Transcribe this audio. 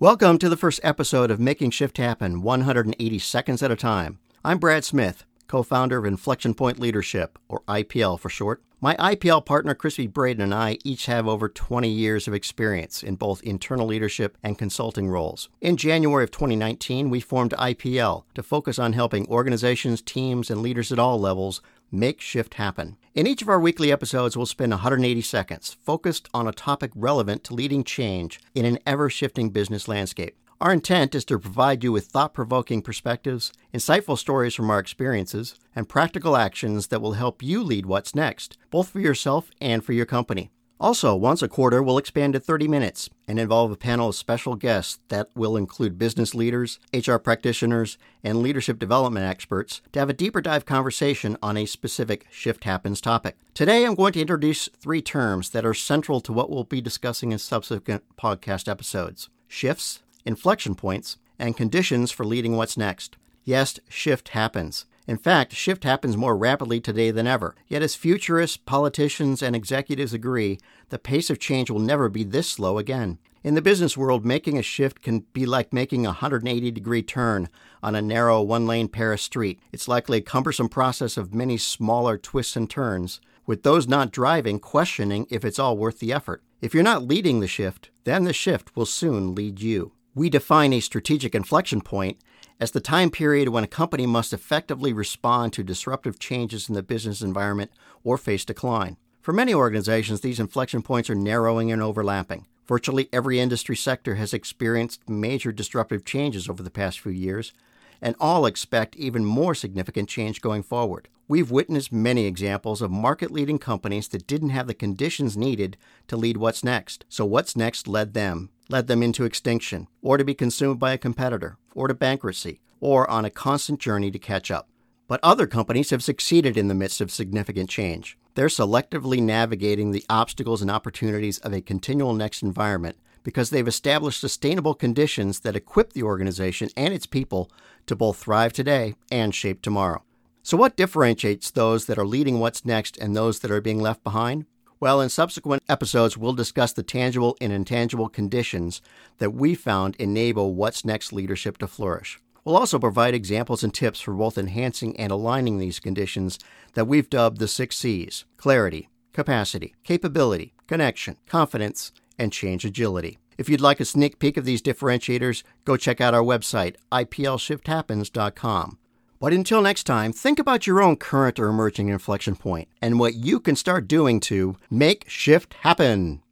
Welcome to the first episode of Making Shift Happen 180 Seconds at a Time. I'm Brad Smith, co founder of Inflection Point Leadership, or IPL for short. My IPL partner, Chrissy Braden, and I each have over 20 years of experience in both internal leadership and consulting roles. In January of 2019, we formed IPL to focus on helping organizations, teams, and leaders at all levels make shift happen. In each of our weekly episodes, we'll spend 180 seconds focused on a topic relevant to leading change in an ever shifting business landscape. Our intent is to provide you with thought provoking perspectives, insightful stories from our experiences, and practical actions that will help you lead what's next, both for yourself and for your company. Also, once a quarter, we'll expand to 30 minutes and involve a panel of special guests that will include business leaders, HR practitioners, and leadership development experts to have a deeper dive conversation on a specific Shift Happens topic. Today, I'm going to introduce three terms that are central to what we'll be discussing in subsequent podcast episodes shifts, inflection points, and conditions for leading what's next. Yes, shift happens. In fact, shift happens more rapidly today than ever. Yet, as futurists, politicians, and executives agree, the pace of change will never be this slow again. In the business world, making a shift can be like making a 180 degree turn on a narrow one lane Paris street. It's likely a cumbersome process of many smaller twists and turns, with those not driving questioning if it's all worth the effort. If you're not leading the shift, then the shift will soon lead you. We define a strategic inflection point as the time period when a company must effectively respond to disruptive changes in the business environment or face decline. For many organizations, these inflection points are narrowing and overlapping. Virtually every industry sector has experienced major disruptive changes over the past few years, and all expect even more significant change going forward. We've witnessed many examples of market leading companies that didn't have the conditions needed to lead what's next. So, what's next led them, led them into extinction, or to be consumed by a competitor, or to bankruptcy, or on a constant journey to catch up. But other companies have succeeded in the midst of significant change. They're selectively navigating the obstacles and opportunities of a continual next environment because they've established sustainable conditions that equip the organization and its people to both thrive today and shape tomorrow. So, what differentiates those that are leading what's next and those that are being left behind? Well, in subsequent episodes, we'll discuss the tangible and intangible conditions that we found enable what's next leadership to flourish. We'll also provide examples and tips for both enhancing and aligning these conditions that we've dubbed the six C's clarity, capacity, capability, connection, confidence, and change agility. If you'd like a sneak peek of these differentiators, go check out our website, iplshifthappens.com. But until next time, think about your own current or emerging inflection point and what you can start doing to make shift happen.